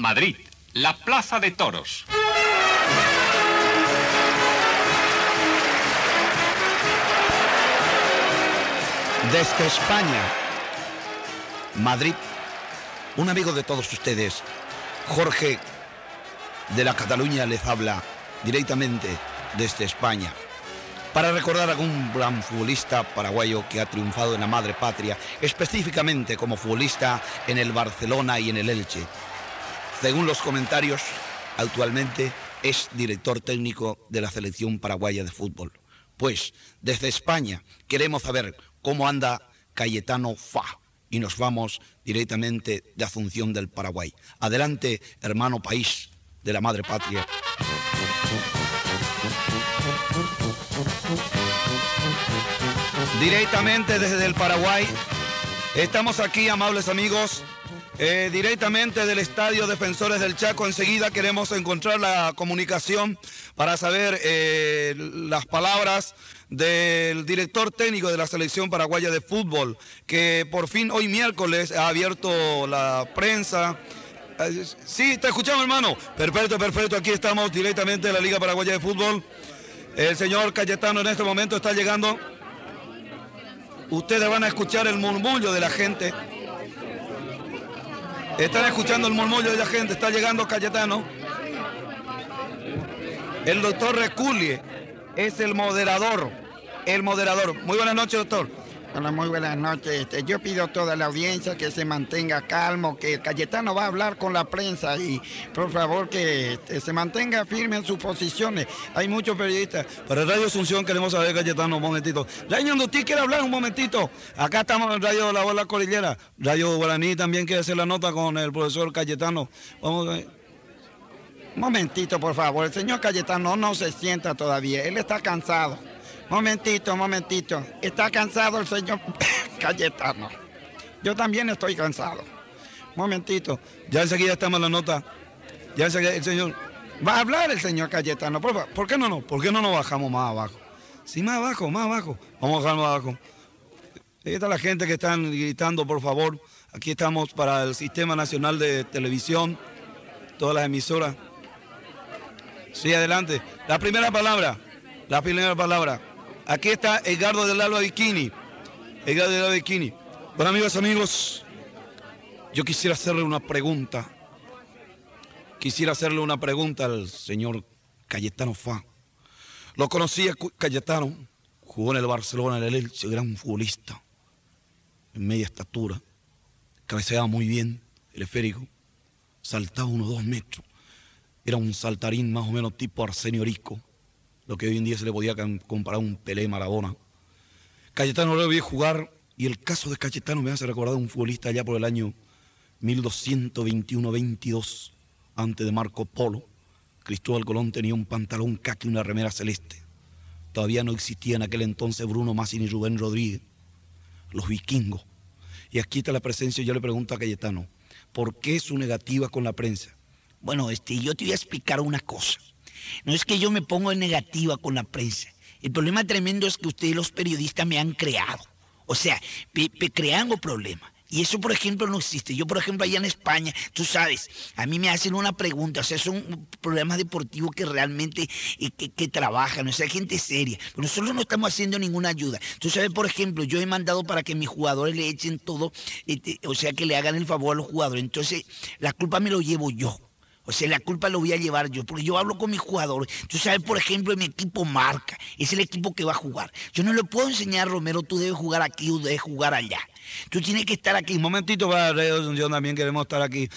Madrid, la Plaza de Toros. Desde España, Madrid, un amigo de todos ustedes, Jorge de la Cataluña, les habla directamente desde España para recordar a algún gran futbolista paraguayo que ha triunfado en la madre patria, específicamente como futbolista en el Barcelona y en el Elche. Según los comentarios, actualmente es director técnico de la selección paraguaya de fútbol. Pues desde España queremos saber cómo anda Cayetano Fa y nos vamos directamente de Asunción del Paraguay. Adelante, hermano país de la madre patria. Directamente desde el Paraguay, estamos aquí, amables amigos, eh, directamente del Estadio Defensores del Chaco. Enseguida queremos encontrar la comunicación para saber eh, las palabras del director técnico de la selección paraguaya de fútbol, que por fin hoy miércoles ha abierto la prensa. Eh, Sí, te escuchamos, hermano. Perfecto, perfecto. Aquí estamos directamente de la Liga Paraguaya de Fútbol. El señor Cayetano en este momento está llegando. Ustedes van a escuchar el murmullo de la gente. Están escuchando el murmullo de la gente. Está llegando Cayetano. El doctor Reculie es el moderador. El moderador. Muy buenas noches, doctor. Hola, muy buenas noches. Este, yo pido a toda la audiencia que se mantenga calmo, que Cayetano va a hablar con la prensa y por favor que este, se mantenga firme en sus posiciones. Hay muchos periodistas. Para Radio Asunción queremos saber, Cayetano, un momentito. Radio usted quiere hablar un momentito. Acá estamos en Radio La Bola Cordillera. Radio Guaraní también quiere hacer la nota con el profesor Cayetano. Vamos a ver. Un momentito, por favor. El señor Cayetano no se sienta todavía. Él está cansado. Momentito, momentito. Está cansado el señor Cayetano. Yo también estoy cansado. Momentito. Ya enseguida estamos en la nota. Ya enseguida el señor. Va a hablar el señor Cayetano. Por, favor. ¿Por qué no, no? ¿Por qué no nos bajamos más abajo? Sí, más abajo, más abajo. Vamos a bajar más abajo. Ahí está la gente que están gritando, por favor. Aquí estamos para el Sistema Nacional de Televisión, todas las emisoras. Sí, adelante. La primera palabra, la primera palabra. Aquí está Edgardo del Alba Bikini. Edgardo del Alba Bikini. Bueno, amigos, amigos, yo quisiera hacerle una pregunta. Quisiera hacerle una pregunta al señor Cayetano Fa. Lo conocía Cayetano, jugó en el Barcelona, el Elche, gran futbolista, en media estatura, cabeceaba muy bien, el esférico, saltaba unos dos metros, era un saltarín más o menos tipo Arsenio Rico, lo que hoy en día se le podía comparar a un Pelé Maradona. Cayetano lo vi jugar y el caso de Cayetano me hace recordar a un futbolista allá por el año 1221-22, antes de Marco Polo. Cristóbal Colón tenía un pantalón caqui y una remera celeste. Todavía no existía en aquel entonces Bruno Massini y Rubén Rodríguez, los vikingos. Y aquí está la presencia, yo le pregunto a Cayetano, ¿por qué su negativa con la prensa? Bueno, este, yo te voy a explicar una cosa. No es que yo me pongo en negativa con la prensa. El problema tremendo es que ustedes los periodistas me han creado. O sea, pe creando problemas. Y eso, por ejemplo, no existe. Yo, por ejemplo, allá en España, tú sabes, a mí me hacen una pregunta, o sea, son programas deportivos que realmente eh, que, que, trabajan, o sea, gente seria. Pero nosotros no estamos haciendo ninguna ayuda. Tú sabes, por ejemplo, yo he mandado para que mis jugadores le echen todo, este, o sea, que le hagan el favor a los jugadores. Entonces, la culpa me lo llevo yo. O sea, la culpa lo voy a llevar yo, porque yo hablo con mis jugadores. Tú sabes, por ejemplo, mi equipo marca, es el equipo que va a jugar. Yo no le puedo enseñar, Romero, tú debes jugar aquí o debes jugar allá. Tú tienes que estar aquí. Un momentito, para yo también queremos estar aquí.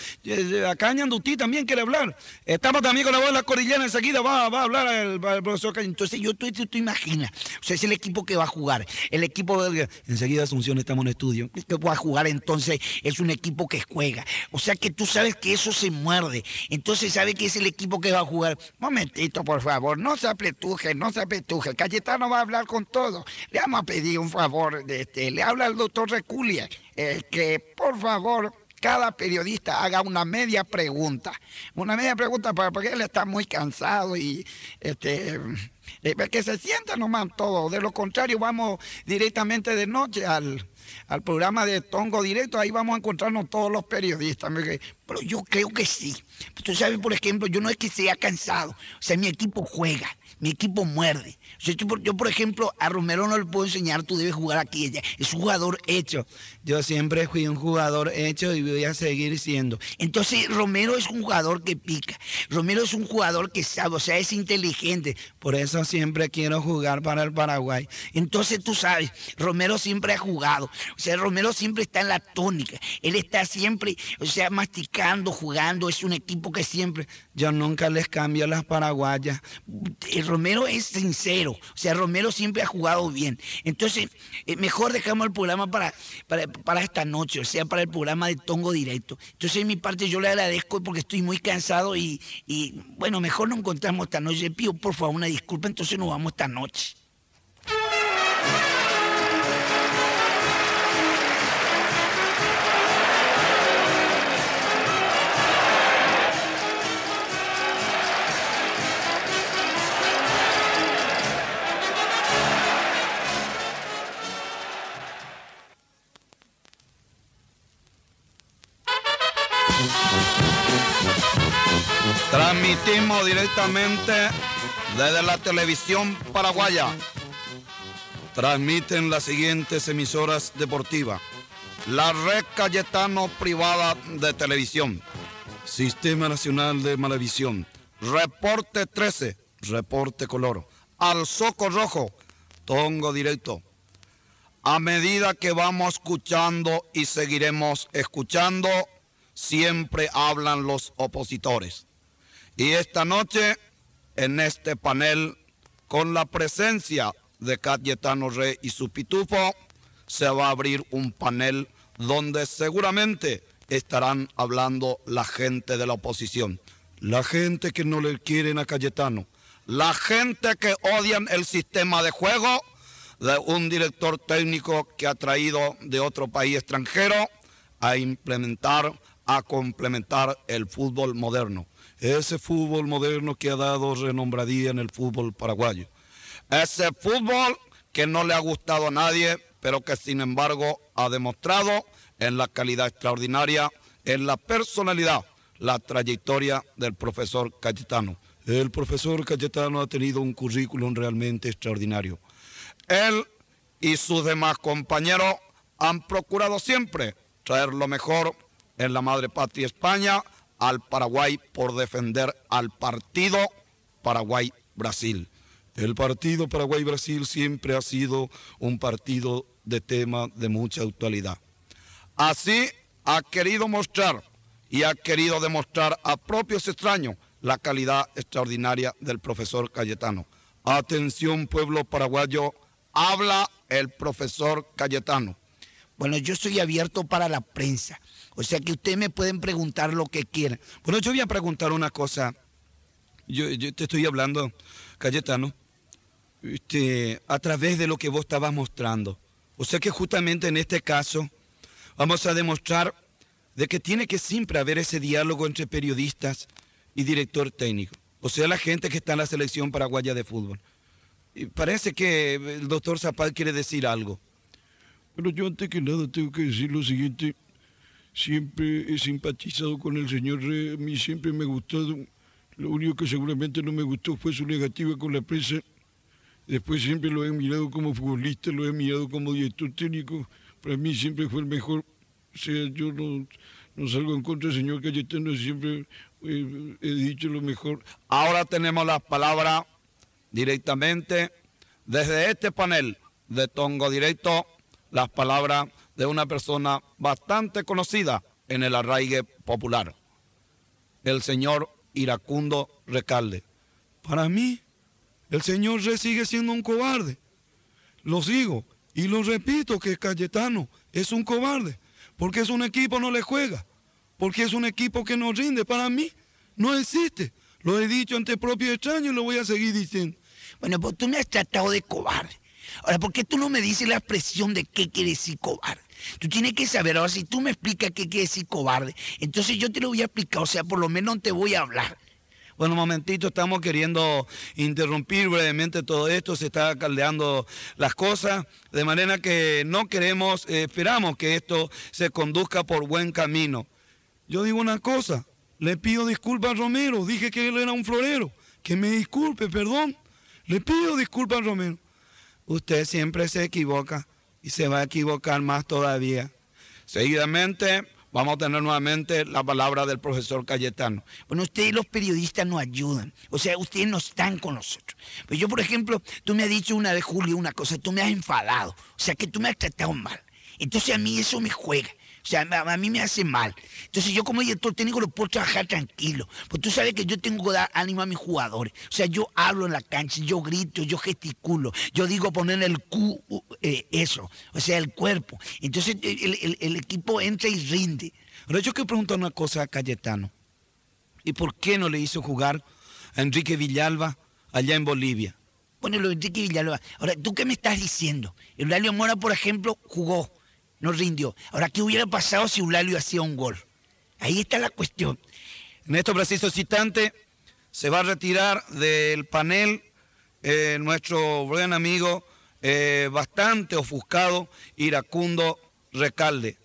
Acá Ñandutí también quiere hablar. Estamos también con la voz de la cordillera, enseguida va, va a hablar el, profesor Cañón. Entonces, yo tú, tú, tú, imaginas, o sea, es el equipo que va a jugar. El equipo del... Enseguida Asunción estamos en estudio. Que va a jugar, entonces, es un equipo que juega. O sea, que tú sabes que eso se muerde. Entonces, ¿sabe que es el equipo que va a jugar? Momentito, por favor, no se apretuje, no se apretuje. Cayetano va a hablar con todo. Le vamos a pedir un favor, este, le habla al doctor Reculia, eh, que por favor cada periodista haga una media pregunta. Una media pregunta para, porque él está muy cansado y este Que se sienta nomás todo. De lo contrario, vamos directamente de noche al, al programa de Tongo Directo. Ahí vamos a encontrarnos todos los periodistas. Pero yo creo que sí. Tú sabes, por ejemplo, yo no es que sea cansado. O sea, mi equipo juega, mi equipo muerde. Yo, por- ejemplo, a Romero no le puedo enseñar, tú debes jugar aquí. Ella es un jugador hecho. Yo siempre fui un jugador hecho y voy a seguir siendo. Entonces, Romero es un jugador que pica. Romero es un jugador que sabe, o sea, es inteligente. Por eso siempre quiero jugar para el Paraguay. Entonces tú sabes, Romero siempre ha jugado. O sea, Romero siempre está en la tónica. Él está siempre, o sea, masticando, jugando. Es un equipo que siempre. Yo nunca les cambio las paraguayas. El Romero es sincero. O sea, Romero siempre ha jugado bien. Entonces, eh, mejor dejamos el programa para, para, esta noche, o sea, para el programa de Tongo Directo. Entonces, de mi parte, yo le agradezco porque estoy muy cansado y, y bueno, mejor nos encontramos esta noche. Pido por favor una disculpa, entonces nos vamos esta noche. Transmitimos directamente desde la televisión paraguaya. Transmiten las siguientes emisoras deportivas. La Red Cayetano Privada de Televisión. Sistema Nacional de Malevisión. Reporte 13. Reporte Color. Al Soco Rojo. Tongo Directo. A medida que vamos escuchando y seguiremos escuchando, siempre hablan los opositores. Y esta noche, en este panel, con la presencia de Cayetano Rey y su pitufo, se va a abrir un panel donde seguramente estarán hablando la gente de la oposición. La gente que no le quieren a Cayetano. La gente que odian el sistema de juego de un director técnico que ha traído de otro país extranjero a implementar, a complementar el fútbol moderno. Ese fútbol moderno que ha dado renombradía en el fútbol paraguayo. Ese fútbol que no le ha gustado a nadie, pero que sin embargo ha demostrado en la calidad extraordinaria, en la personalidad, la trayectoria del profesor Cayetano. El profesor Cayetano ha tenido un currículum realmente extraordinario. Él y sus demás compañeros han procurado siempre traer lo mejor en la madre patria España al Paraguay por defender al partido Paraguay-Brasil. El partido Paraguay-Brasil siempre ha sido un partido de tema de mucha actualidad. Así ha querido mostrar y ha querido demostrar a propios extraños la calidad extraordinaria del profesor Cayetano. Atención pueblo paraguayo, habla el profesor Cayetano. Bueno, yo estoy abierto para la prensa. O sea que ustedes me pueden preguntar lo que quieran. Bueno, yo voy a preguntar una cosa. Yo, te estoy hablando, Cayetano, este, a través de lo que vos estabas mostrando. O sea que justamente en este caso vamos a demostrar de que tiene que siempre haber ese diálogo entre periodistas y director técnico. O sea, la gente que está en la selección paraguaya de fútbol. Y parece que el doctor Zapal quiere decir algo. Bueno, yo antes que nada tengo que decir lo siguiente. Siempre he simpatizado con el señor Rey. A mí siempre me ha gustado. Lo único que seguramente no me gustó fue su negativa con la prensa. Después siempre lo he mirado como futbolista, lo he mirado como director técnico. Para mí siempre fue el mejor. O sea, yo no, no salgo en contra del señor Cayetano, siempre eh, he dicho lo mejor. Ahora tenemos las palabras directamente desde este panel de Tongo Directo, las palabras de una persona bastante conocida en el arraigue popular, el señor Iracundo Recalde. Para mí, el señor Re sigue siendo un cobarde. Lo sigo y lo repito que Cayetano es un cobarde, porque es un equipo no le juega, porque es un equipo que no rinde. Para mí, no existe. Lo he dicho ante propio extraño y lo voy a seguir diciendo. Bueno, pues tú me has tratado de cobarde. Ahora, ¿por qué tú no me dices la expresión de qué quiere decir cobarde? Tú tienes que saber, ahora si tú me explicas qué quiere decir cobarde, entonces yo te lo voy a explicar, o sea, por lo menos te voy a hablar. Bueno, un momentito, estamos queriendo interrumpir brevemente todo esto, se está caldeando las cosas, de manera que no queremos, eh, esperamos que esto se conduzca por buen camino. Yo digo una cosa, le pido disculpas a Romero, dije que él era un florero, que me disculpe, perdón, le pido disculpas a Romero. Usted siempre se equivoca y se va a equivocar más todavía. Seguidamente vamos a tener nuevamente la palabra del profesor Cayetano. Bueno, ustedes los periodistas nos ayudan. O sea, ustedes no están con nosotros. Pero yo, por ejemplo, tú me has dicho una vez, Julio, una cosa, tú me has enfadado. O sea, que tú me has tratado mal. Entonces a mí eso me juega. O sea, a, mí me hace mal. Entonces yo como director técnico lo puedo trabajar tranquilo. Pues tú sabes que yo tengo que dar ánimo a mis jugadores. O sea, yo hablo en la cancha, yo grito, yo gesticulo, yo digo poner el Q, eh, eso, o sea, el cuerpo. Entonces el, equipo entra y rinde. Ahora yo quiero preguntar una cosa a Cayetano. ¿Y por qué no le hizo jugar a Enrique Villalba allá en Bolivia? Bueno, lo de Enrique Villalba. Ahora, ¿tú qué me estás diciendo? Eulalio Mora, por ejemplo, jugó no rindió. Ahora, ¿qué hubiera pasado si Eulalio hacía un gol? Ahí está la cuestión. En estos precisos instantes se va a retirar del panel eh, nuestro buen amigo, eh, bastante ofuscado, Iracundo Recalde.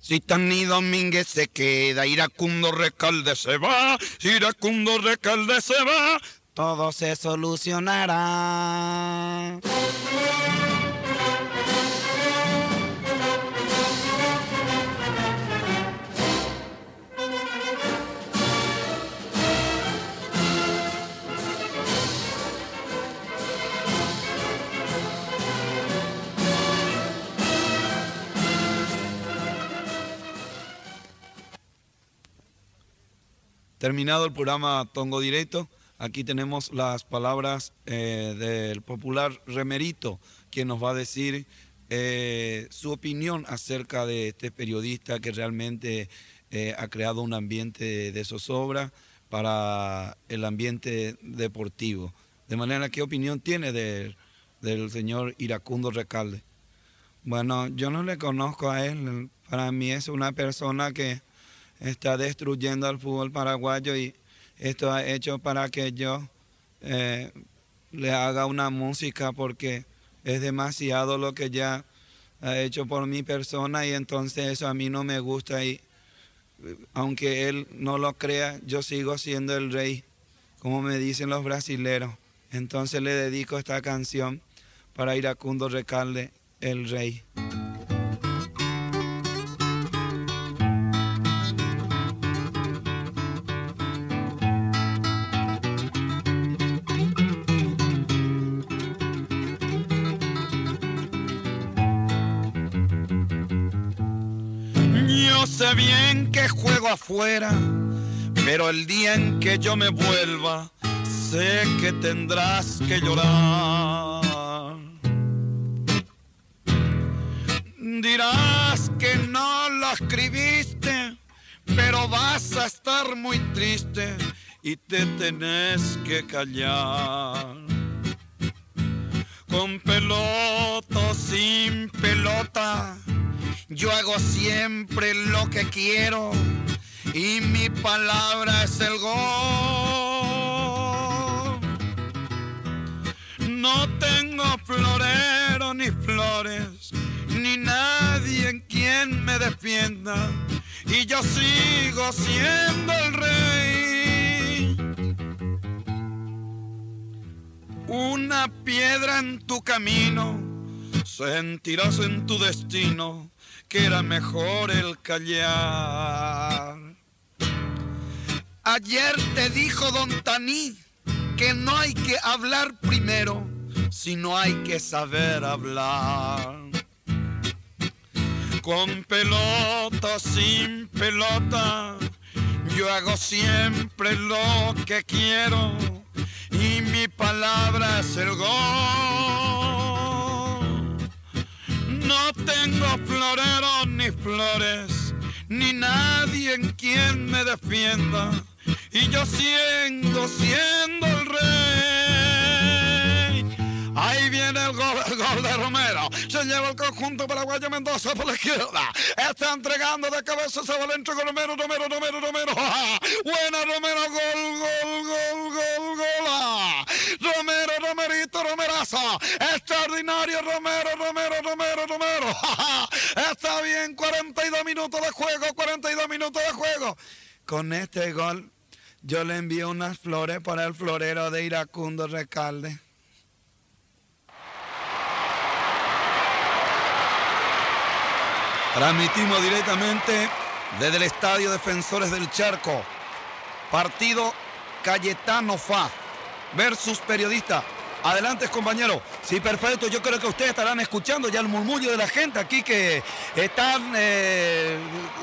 Si Tani Domínguez se queda, Iracundo Recalde se va, Iracundo Recalde se va, todo se solucionará. Terminado el programa Tongo Directo, aquí tenemos las palabras eh, del popular Remerito, quien nos va a decir eh, su opinión acerca de este periodista que realmente eh, ha creado un ambiente de zozobra para el ambiente deportivo. De manera, ¿qué opinión tiene del señor Iracundo Recalde? Bueno, yo no le conozco a él. Para mí es una persona que está destruyendo al fútbol paraguayo y esto ha hecho para que yo eh, le haga una música porque es demasiado lo que ya ha hecho por mi persona y entonces eso a mí no me gusta y aunque él no lo crea, yo sigo siendo el rey, como me dicen los brasileros. Entonces le dedico esta canción para Iracundo Recalde, el rey. Juego afuera, pero el día en que yo me vuelva, sé que tendrás que llorar. Dirás que no lo escribiste, pero vas a estar muy triste y te tenés que callar. Con pelota o sin pelota yo hago siempre lo que quiero y mi palabra es el gol. No tengo florero ni flores, ni nadie en quien me defienda. Y yo sigo siendo el rey. Una piedra en tu camino, sentirás en tu destino que era mejor el callar. Ayer te dijo don Taní que no hay que hablar primero, sino hay que saber hablar. Con pelota, sin pelota, yo hago siempre lo que quiero y mi palabra es el gol. No tengo floreros ni flores, ni nadie en quien me defienda. Y yo siendo, siendo el rey. Ahí viene el gol, el gol de Romero. Se lleva el conjunto paraguayo Mendoza por la izquierda. Está entregando de cabeza ese Valencho con Romero, Romero, Romero, Romero. Buena Romero, gol, gol, gol, gol, gol. Romero, Romerito, Romerazo. Extraordinario Romero, Romero, Romero, Romero. Está bien, 42 minutos de juego, 42 minutos de juego. Con este gol, yo le envío unas flores para el florero de Iracundo Recalde. Transmitimos directamente desde el Estadio Defensores del Charco. Partido Cayetano Fa versus periodista. Adelante, compañero. Sí, perfecto. Yo creo que ustedes estarán escuchando ya el murmullo de la gente aquí que están eh,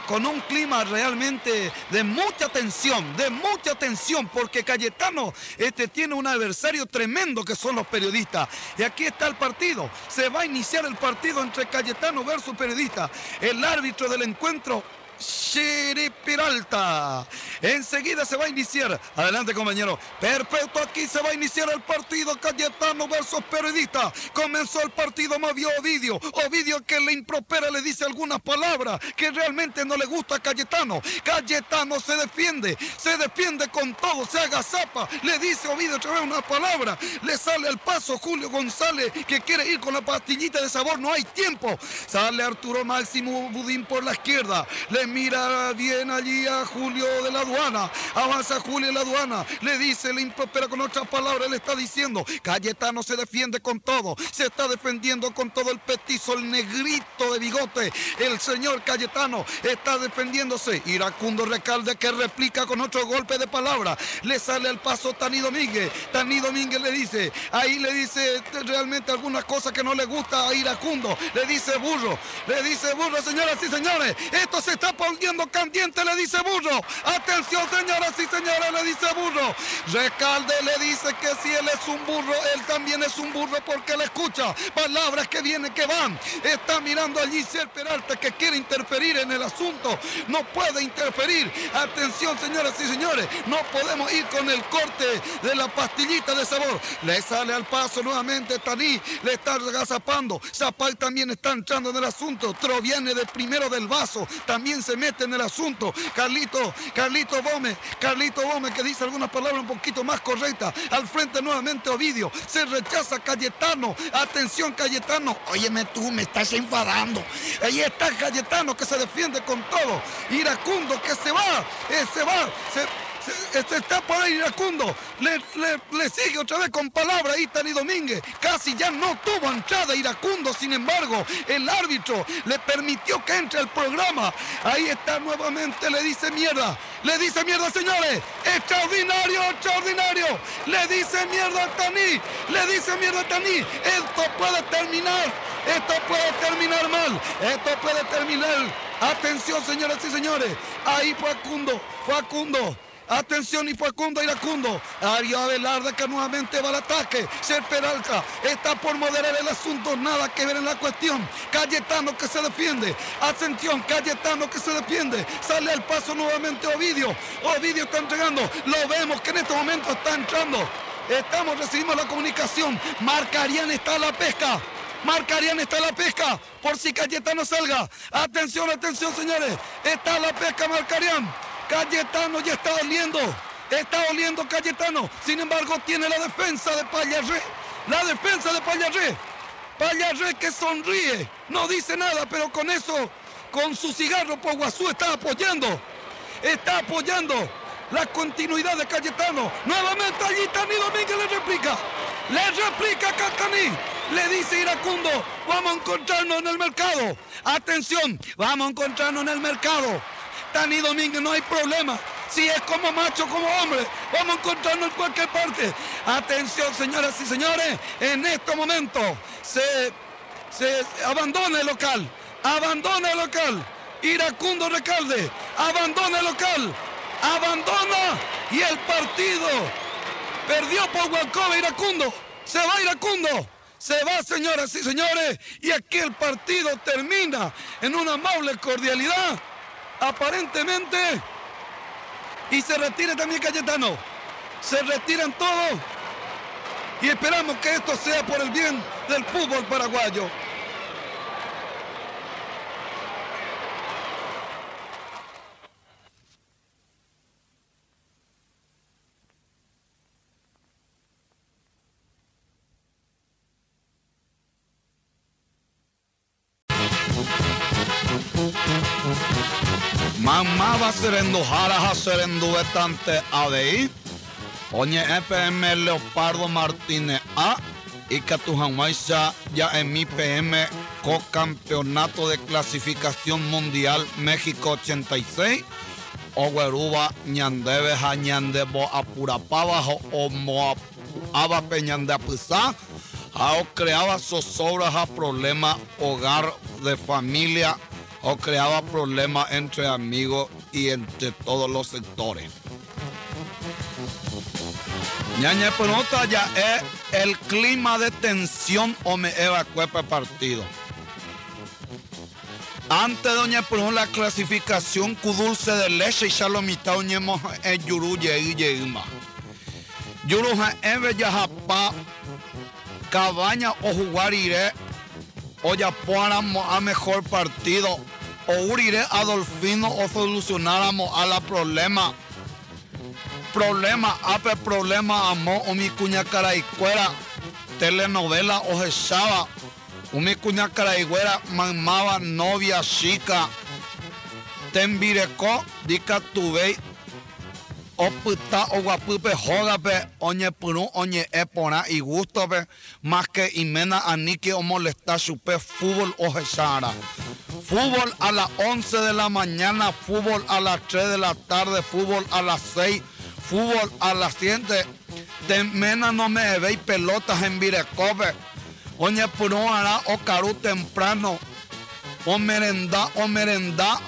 con un clima realmente de mucha tensión, de mucha tensión, porque Cayetano este, tiene un adversario tremendo que son los periodistas. Y aquí está el partido. Se va a iniciar el partido entre Cayetano versus periodista. El árbitro del encuentro Shiri Peralta. Enseguida se va a iniciar. Adelante, compañero. Perfecto, aquí se va a iniciar el partido Cayetano versus Periodista. Comenzó el partido, movió Ovidio. Ovidio que le impropera, le dice algunas palabras que realmente no le gusta a Cayetano. Cayetano se defiende, se defiende con todo, se agazapa. Le dice Ovidio otra vez una palabra. Le sale al paso Julio González que quiere ir con la pastillita de sabor. No hay tiempo. Sale Arturo Máximo Budín por la izquierda. Le mira bien allí a Julio de la aduana. Avanza Julio de la aduana. Le dice, le impropera con otras palabras. Le está diciendo, Cayetano se defiende con todo. Se está defendiendo con todo el petizo, el negrito de bigote. El señor Cayetano está defendiéndose. Iracundo Recalde que replica con otro golpe de palabra. Le sale al paso Tani Domínguez. Tani Domínguez le dice, ahí le dice realmente algunas cosas que no le gusta a Iracundo. Le dice burro. Le dice burro, señoras y señores. Esto se está poniendo caliente, le dice burro. Atención, señoras y señores, le dice burro. Recalde le dice que si él es un burro, él también es un burro porque le escucha palabras que vienen, que van. Está mirando allí Ser Peralta que quiere interferir en el asunto. No puede interferir. Atención, señoras y señores, no podemos ir con el corte de la pastillita de sabor. Le sale al paso nuevamente Taní, le está agazapando. Zapal también está entrando en el asunto. Tro viene de primero del vaso, también se mete en el asunto. Carlito, Carlito Gómez, Carlito Gómez que dice algunas palabras un poquito más correctas. Al frente nuevamente Ovidio. Se rechaza Cayetano. Atención Cayetano. Óyeme tú, me estás enfadando. Ahí está Cayetano que se defiende con todo. Iracundo que se va, eh, se va, se, se está por ahí Iracundo. Le, sigue otra vez con palabra ahí Tani Domínguez. Casi ya no tuvo entrada Iracundo. Sin embargo, el árbitro le permitió que entre al programa. Ahí está nuevamente. Le dice mierda. Le dice mierda, señores. Extraordinario, extraordinario. Le dice mierda a Tani. Le dice mierda a Tani. Esto puede terminar. Esto puede terminar mal. Esto puede terminar. Atención, señoras y señores. Ahí Facundo. Facundo. Atención y Facundo Iracundo. Ario Abelarda que nuevamente va al ataque. Ser Peralta está por moderar el asunto. Nada que ver en la cuestión. Cayetano que se defiende. Atención, Cayetano que se defiende. Sale al paso nuevamente Ovidio. Ovidio está entregando. Lo vemos que en este momento está entrando. Estamos, recibimos la comunicación. Marcarían está a la pesca. Marcarían está a la pesca. Por si Cayetano salga. Atención, atención, señores. Está a la pesca Marcarían. Cayetano ya está oliendo. Está oliendo Cayetano. Sin embargo, tiene la defensa de Payarré. La defensa de Payarré. Payarré que sonríe. No dice nada, pero con eso, con su cigarro por Guazú está apoyando. Está apoyando la continuidad de Cayetano. Nuevamente allí Tani Domínguez le replica. Le replica Cataní. Le dice Iracundo, vamos a encontrarnos en el mercado. Atención, vamos a encontrarnos en el mercado. Tani Domínguez, no hay problema. Si es como macho, como hombre, vamos a encontrarnos en cualquier parte. Atención, señoras y señores, en este momento se, se abandona el local. Abandona el local. Iracundo Recalde, abandona el local. Abandona y el partido perdió por Hualcova Iracundo. Se va Iracundo. Se va, señoras y señores, y aquí el partido termina en una amable cordialidad aparentemente. Y se retira también Cayetano. Se retiran todos. y esperamos que esto sea por el bien del fútbol paraguayo. Va serendo jara serendo vetante ADI. Oñe EPM Leopardo Martínez A. Y Catujanhuaycha ya en mi PM co-campeonato de clasificación mundial México 86. Ogueruba ñandebe jañandebo apurapabajo o moa aba peñande apuzá. O creaba zozobras a problema hogar de familia o creaba problemas entre amigos y entre todos los sectores. Ñaña Pelota ya es el clima de tensión o me evacué para el partido. Antes Doña Pelota la clasificación dulce de leche y ya lo mitad oñemos en Yuru y Yeima. Yuru en Bellajapá, cabaña o jugar iré o ya podamos a mejor partido. O urire Adolfino o solucionáramos a la problema. Problema, ape problema amo o mi cuña caraicuera, telenovela o jechaba, o mi cuña caraicuera mamaba novia chica, tembireco, dica tuve, o puta o guapupe jogape, oñe puru, oñe epona y gusto pe, más que imena anique o molesta chupe fútbol o jechara. Fútbol a las 11 de la mañana, fútbol a las 3 de la tarde, fútbol a las 6, fútbol a las 7. De mena no me veis pelotas en Virecope. Oñe puro hará o caru temprano. O merenda, o merenda.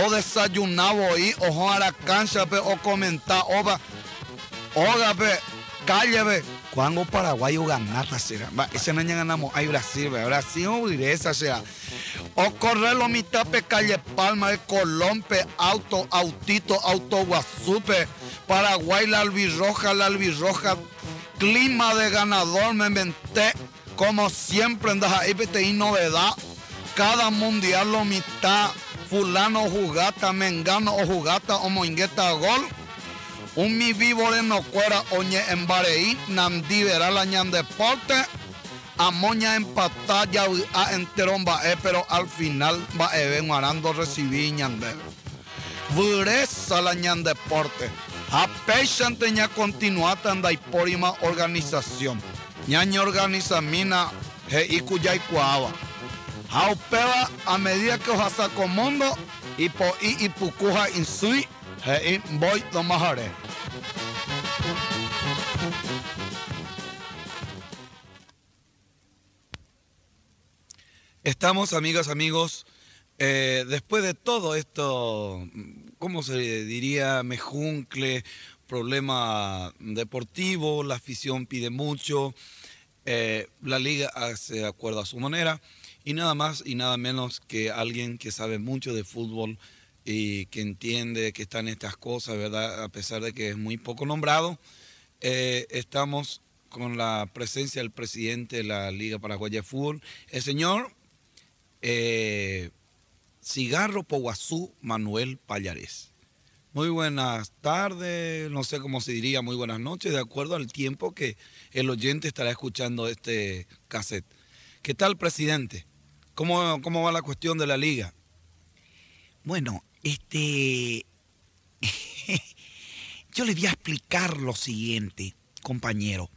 O desayunado ahí, o a la cancha, o comentar, o va. Oga, calle. Cuando paraguayo ganata será. Ese año ganamos ahí Brasil. Brasil o esa será. O correr lo mitad pe calle Palma, de Colompe, auto, autito, auto Guasupe, Paraguay, la albirroja, la albirroja, clima de ganador, me inventé, como siempre en y novedad, cada mundial lo mitad, fulano jugata, mengano o jugata o moingueta gol. Un mi vivo de no cuera, oñe en Bareí, Nandí verá la ñan deporte Amoña empatar ya a enterón va pero al final va a ver guarando recibir ñande. Bureza la ñan deporte. A peixante ña continuata anda y porima organización. Ñaña organiza mina he ikuya y cuava. Haupeba a medida que os saco mundo y po y y pucuja insui he voy tomajare. Estamos, amigas, amigos, eh, después de todo esto, ¿cómo se diría? Mejuncle, problema deportivo, la afición pide mucho, eh, la liga hace acuerdo a su manera y nada más y nada menos que alguien que sabe mucho de fútbol y que entiende que están estas cosas, ¿verdad? A pesar de que es muy poco nombrado, eh, estamos con la presencia del presidente de la Liga Paraguaya de Fútbol, el señor eh, Cigarro Poguazú Manuel Payares. Muy buenas tardes, no sé cómo se diría, muy buenas noches, de acuerdo al tiempo que el oyente estará escuchando este cassette. ¿Qué tal, presidente? ¿Cómo, cómo va la cuestión de la liga? Bueno, este... Yo le voy a explicar lo siguiente, compañero.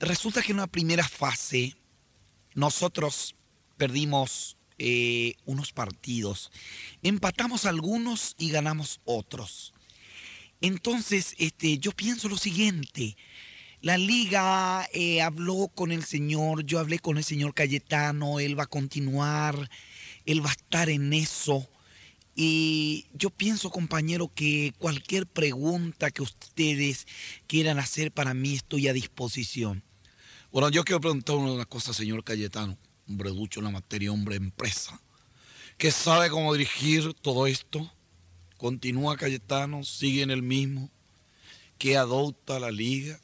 Resulta que en una primera fase nosotros perdimos eh, unos partidos, empatamos algunos y ganamos otros. Entonces, este, yo pienso lo siguiente. La liga eh, habló con el señor, yo hablé con el señor Cayetano, él va a continuar, él va a estar en eso. Y yo pienso, compañero, que cualquier pregunta que ustedes quieran hacer para mí estoy a disposición. Bueno, yo quiero preguntar una cosa, señor Cayetano hombre ducho en la materia, hombre empresa, que sabe cómo dirigir todo esto. Continúa Cayetano, sigue en el mismo, que adopta la liga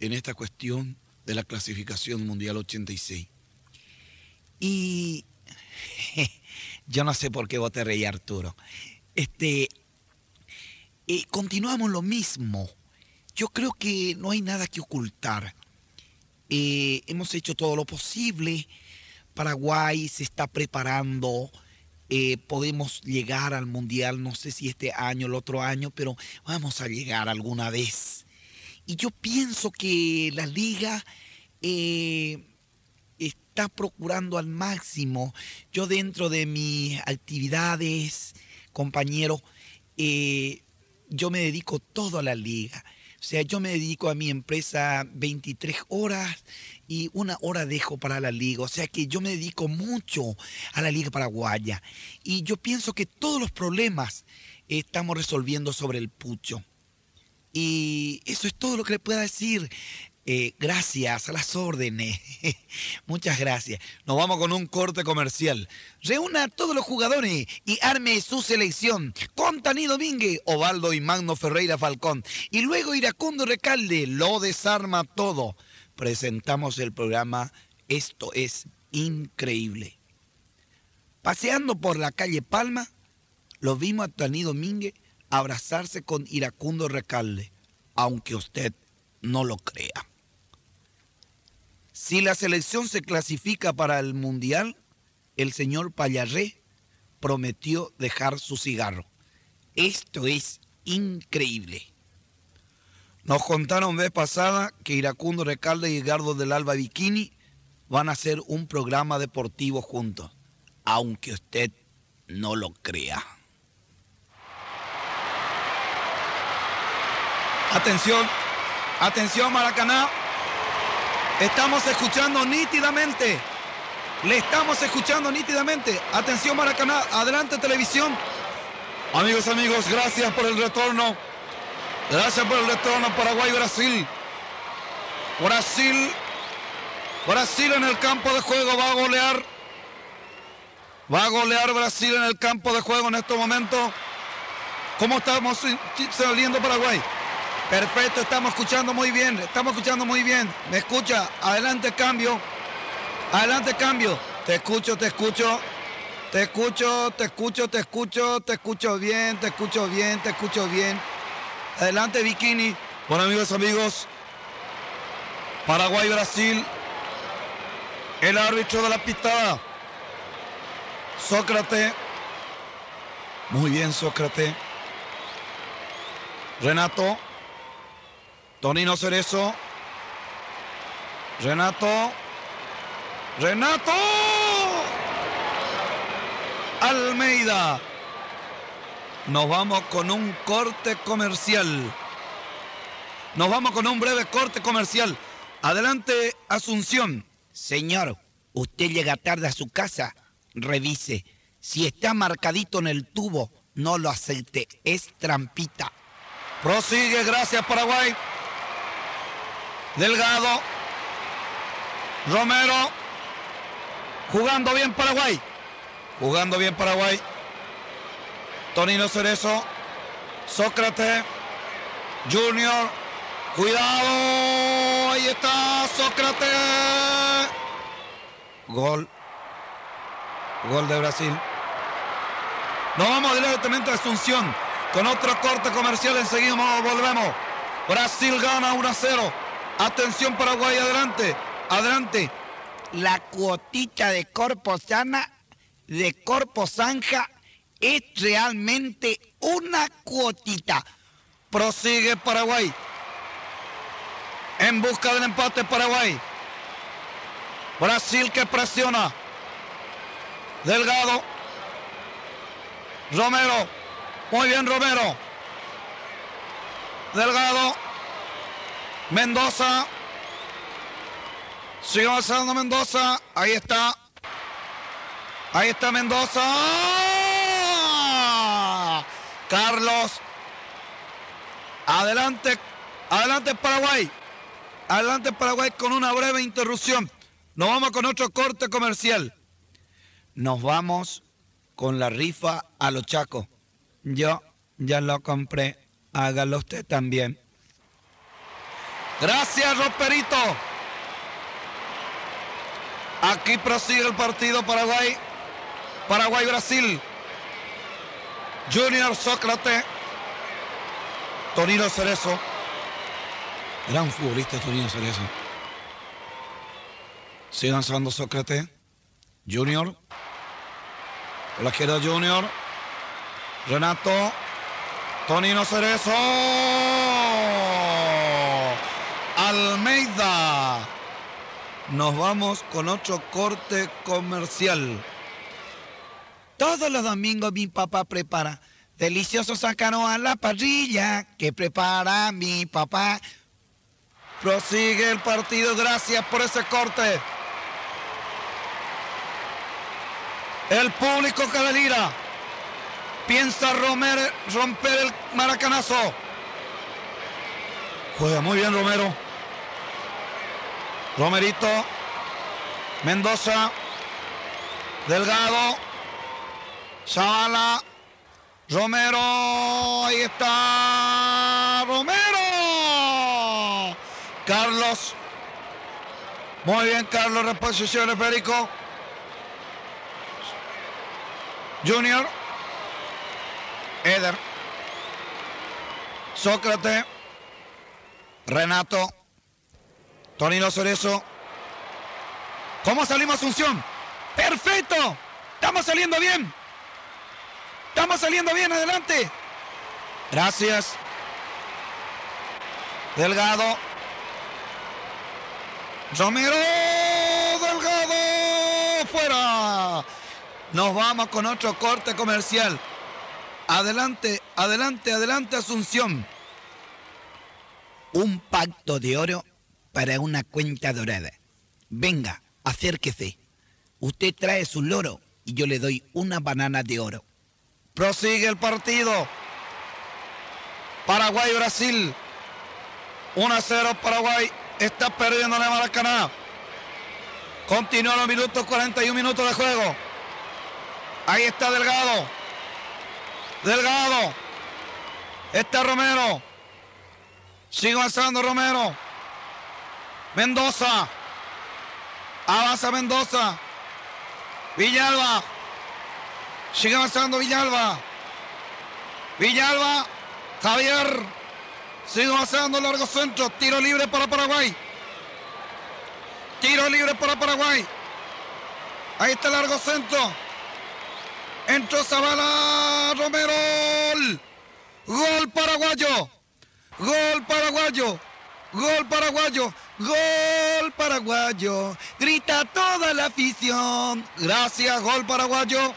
en esta cuestión. de la clasificación mundial 86. Y yo no sé por qué vos te Arturo. Este, eh, continuamos lo mismo. Yo creo que no hay nada que ocultar. Eh, hemos hecho todo lo posible. Paraguay se está preparando. Eh, podemos llegar al Mundial, no sé si este año el otro año, pero vamos a llegar alguna vez. Y yo pienso que la liga está procurando al máximo. Yo dentro de mis actividades, compañeros, yo me dedico todo a la liga. O sea, yo me dedico a mi empresa 23 horas y una hora dejo para la liga. O sea que yo me dedico mucho a la liga paraguaya. Y yo pienso que todos los problemas estamos resolviendo sobre el pucho. Y eso es todo lo que le pueda decir. Eh, gracias, a las órdenes. Muchas gracias. Nos vamos con un corte comercial. Reúna a todos los jugadores y arme su selección. Con Tani Domínguez, Ovaldo y Magno Ferreira Falcón. Y luego Iracundo Recalde lo desarma todo. Presentamos el programa Esto es increíble. Paseando por la calle Palma, lo vimos a Tani Domínguez abrazarse con Iracundo Recalde, aunque usted no lo crea. Si la selección se clasifica para el Mundial, el señor Payarré prometió dejar su cigarro. Esto es increíble. Nos contaron vez pasada que Iracundo Recalde y Edgardo del Alba Bikini van a hacer un programa deportivo juntos, aunque usted no lo crea. Atención, atención Maracaná. Estamos escuchando nítidamente. Le estamos escuchando nítidamente. Atención Maracaná, adelante televisión. Amigos, amigos, gracias por el retorno. Gracias por el retorno Paraguay-Brasil. Brasil. Brasil en el campo de juego va a golear. Va a golear Brasil en el campo de juego en este momento. ¿Cómo estamos saliendo Paraguay? Perfecto, estamos escuchando muy bien, estamos escuchando muy bien. ¿Me escucha? Adelante cambio. Adelante cambio. Te escucho, te escucho. Te escucho, te escucho, te escucho, te escucho bien, te escucho bien, te escucho bien. Adelante Bikini. Bueno amigos, amigos. Paraguay-Brasil. El árbitro de la pistada. Sócrates. Muy bien, Sócrates. Renato. Tonino Cerezo. Renato. Renato. Almeida. Nos vamos con un corte comercial. Nos vamos con un breve corte comercial. Adelante, Asunción. Señor, usted llega tarde a su casa, revise. Si está marcadito en el tubo, no lo acepte, es trampita. Prosigue, gracias Paraguay. Delgado. Romero. Jugando bien Paraguay. Jugando bien Paraguay. Tonino Cerezo. Sócrates. Junior. Cuidado. Ahí está Sócrates. Gol. Gol de Brasil. Nos vamos directamente a Asunción. Con otro corte comercial enseguida volvemos. Brasil gana 1 a 0. Atención Paraguay, adelante. Adelante. La cuotita de Corpo Sana, de Corpo Zanja, es realmente una cuotita. Prosigue Paraguay. En busca del empate Paraguay. Brasil que presiona. Delgado. Romero. Muy bien Romero. Delgado. Mendoza. Sigue avanzando Mendoza. Ahí está. Ahí está Mendoza. Carlos. Adelante. Adelante Paraguay. Adelante Paraguay con una breve interrupción. Nos vamos con otro corte comercial. Nos vamos con la rifa a los chacos. Yo ya lo compré. Hágalo usted también. Gracias, Roperito. Aquí prosigue el partido Paraguay. Paraguay-Brasil. Junior Sócrates. Tonino Cerezo. Gran futbolista Tonino Cerezo. Sigue lanzando Sócrates. Junior. Por la izquierda Junior. Renato. Tonino Cerezo. Almeida. Nos vamos con otro corte comercial. Todos los domingos mi papá prepara delicioso sacano a la parrilla que prepara mi papá. Prosigue el partido. Gracias por ese corte. El público que delira. Piensa Romer, romper el maracanazo. Juega muy bien Romero. Romerito. Mendoza. Delgado. Zavala. Romero. Ahí está. Romero. Carlos. Muy bien, Carlos. Reposición de Perico. Junior. Eder. Sócrates. Renato. Tonino Cerezo. ¿Cómo salimos Asunción? ¡Perfecto! Estamos saliendo bien. Estamos saliendo bien, adelante. Gracias. Delgado. Romero. Delgado. Fuera. Nos vamos con otro corte comercial. Adelante, adelante, adelante Asunción. Un pacto de oro para una cuenta dorada. Venga, acérquese. Usted trae su loro y yo le doy una banana de oro. Prosigue el partido. Paraguay-Brasil. 1 a 0 Paraguay. Está perdiendo la Maracaná. Continúa los minutos, 41 minutos de juego. Ahí está Delgado. Delgado. Está Romero. Sigue avanzando Romero. Mendoza. Avanza Mendoza. Villalba. Sigue avanzando Villalba. Villalba. Javier. Sigue avanzando largo centro. Tiro libre para Paraguay. Tiro libre para Paraguay. Ahí está el largo centro. Entró Zavala Romero. Gol paraguayo. Gol paraguayo. Gol paraguayo. Gol paraguayo. Grita toda la afición. Gracias, gol paraguayo.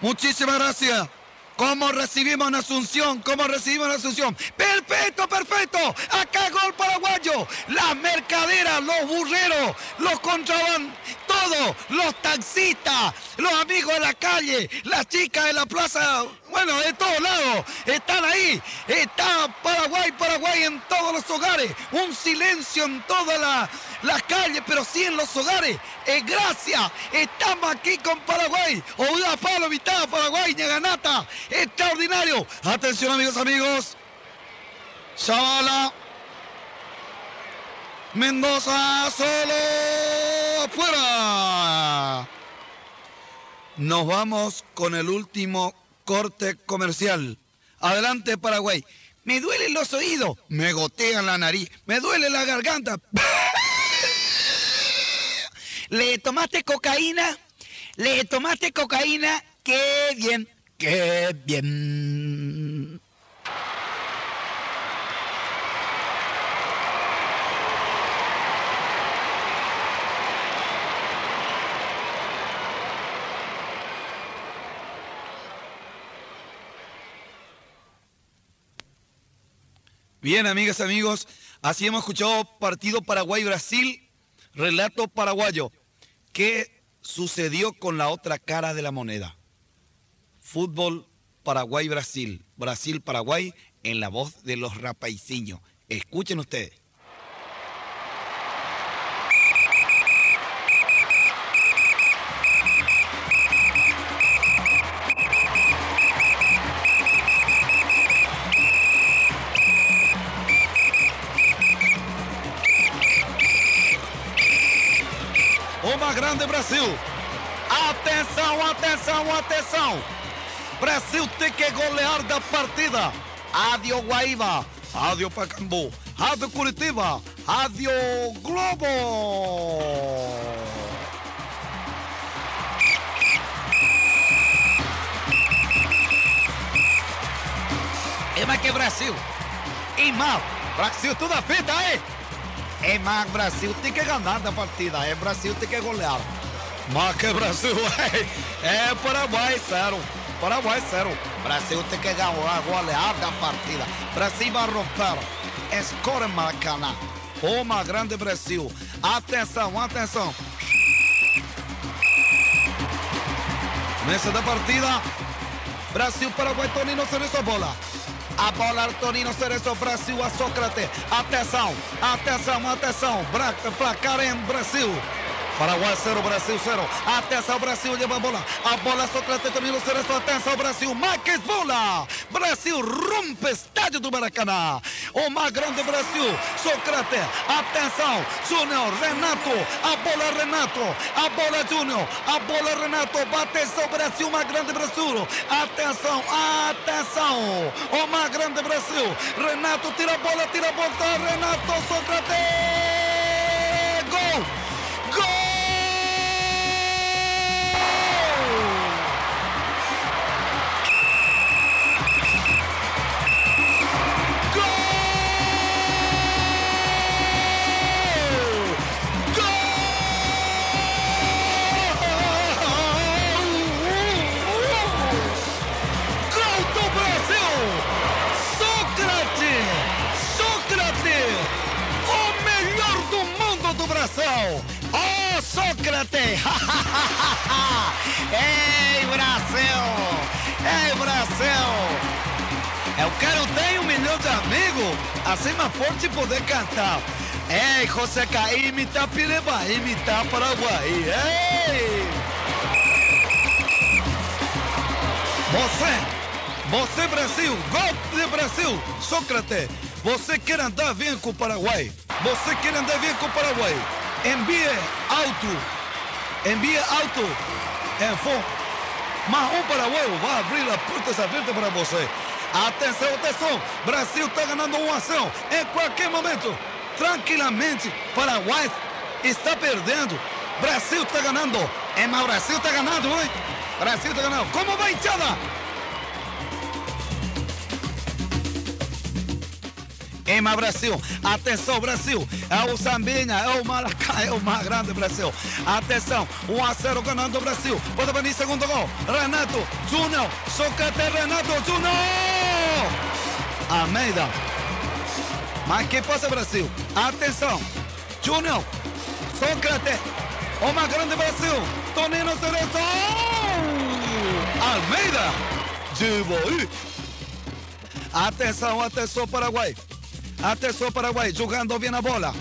Muchísimas gracias. ¿Cómo recibimos en Asunción? ¿Cómo recibimos en Asunción? Perfecto, perfecto. Acá gol paraguayo. Las mercaderas, los burreros, los contraban, todos, los taxistas, los amigos de la calle, las chicas de la plaza, bueno, de todos lados, están ahí. Está Paraguay, Paraguay en todos los hogares. Un silencio en todas la- las calles, pero sí en los hogares. Es gracias. Estamos aquí con Paraguay. Oda Palo, mitad Paraguay, Ñaganata. Extraordinario. Atención, amigos, amigos. Zavala. Mendoza solo afuera. Nos vamos con el último corte comercial. Adelante Paraguay. Me duelen los oídos, me gotean la nariz, me duele la garganta. ¿Le tomaste cocaína? ¿Le tomaste cocaína? ¡Qué bien! ¡Qué bien! Bien, amigas, amigos, así hemos escuchado partido Paraguay-Brasil, relato paraguayo. ¿Qué sucedió con la otra cara de la moneda? Fútbol Paraguay-Brasil, Brasil-Paraguay en la voz de los rapaiciños. Escuchen ustedes. Atenção, atenção, atenção. Brasil tem que golear da partida. Rádio Guaíba, Rádio Pacambu, Rádio Curitiba, Rádio Globo. É mais que Brasil. E mal, Brasil tudo a fita aí. É mais Brasil tem que ganhar da partida. É Brasil tem que golear. Mas que Brasil é Paraguai, sério. Paraguai, sério. Brasil tem que ganhar golear da partida. Brasil vai romper. Escore Maracanã. Uma grande Brasil. Atenção, atenção. Começa da partida. Brasil, Paraguai, Tonino, Cerezo, a bola. A bola, Tonino, Cerezo, Brasil, a Sócrates. Atenção, atenção, atenção. Placar em Brasil. Paraguai 0, Brasil 0. Atenção, Brasil leva a bola. A bola, Sócrates, Tonino, Cerezo. Atenção, Brasil. Marques bola. Brasil rompe estádio do Maracanã. O mais grande Brasil. Sócrates. Atenção. Júnior, Renato. A bola, Renato. A bola, Júnior. A bola, Renato. Atenção, Brasil. Mais grande Brasil. Atenção, atenção. O mais grande Brasil. Renato tira a bola, tira a bola. Renato, Sócrates. Gol. Gol. Imitar Pireba, imitar Paraguai. Ei! Você, você Brasil, gol de Brasil, Sócrates, você quer andar bem com o Paraguai, você quer andar bem com o Paraguai, envie alto, envie alto, fom, mas um paraguaio vai abrir as portas abertas para você. Atenção, atenção, Brasil está ganhando 1 a 0 em qualquer momento, tranquilamente, Paraguai está perdendo, Brasil está ganhando, é, mas Brasil está ganhando, hein? Brasil está ganhando. Como vai, hinchada? Ema Brasil, atenção Brasil, é o Sambinha, é o Maracá, é o mais grande Brasil. Atenção, 1 a 0 ganhando o Brasil. Pode venir segundo gol. Renato, Júnior, Sócrates, Renato, Júnior! Almeida. Mas que passa Brasil? Atenção, Júnior, Sócrates, o mais grande Brasil. Tonino Cerezo. Almeida. De Boí. Atenção, atenção Paraguai. Atenção Paraguai, jogando bem a bola.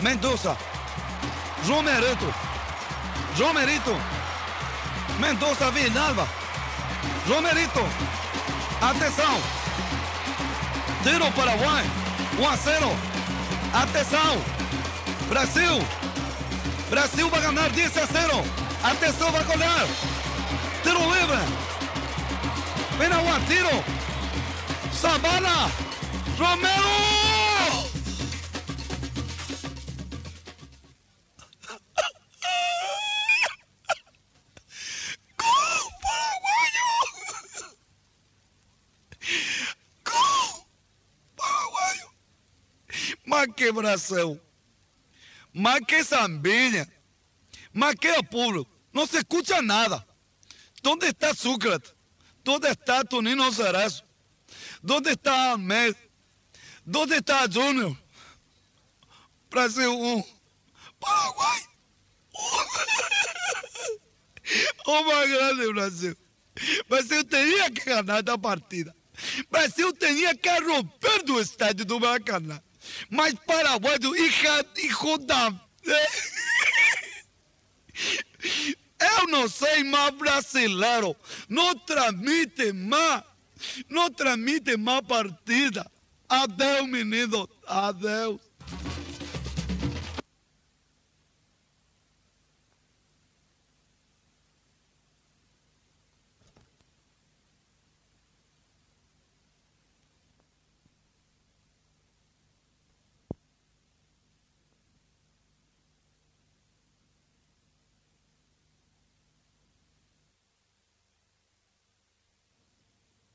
Mendoza. Romerito. Romerito. Mendoza Villalba. Romerito. Atenção. Tiro Paraguai. 1 a 0. Atenção. Brasil. Brasil vai ganhar 10 a 0. Atenção, vai golear. Tiro livre. Vem a tiro. Sabana. Romero. Mas que Brasil. Mas que Zambinha. Mas que Apuro. No se escucha nada. ¿Dónde está Sócrates? ¿Dónde está Tonino Cerezo? ¿Dónde está Ahmed? ¿Dónde está Junior? Brasil 1. Paraguai. O más grande Brasil. Brasil tenía que ganar esta partida. Brasil tenía que romper do estádio do Maracanã. Mas do hija, hijo da... Eu não sei mais brasileiro. Não transmite mais. Não transmite mais partida. Adeus, menino. Adeus.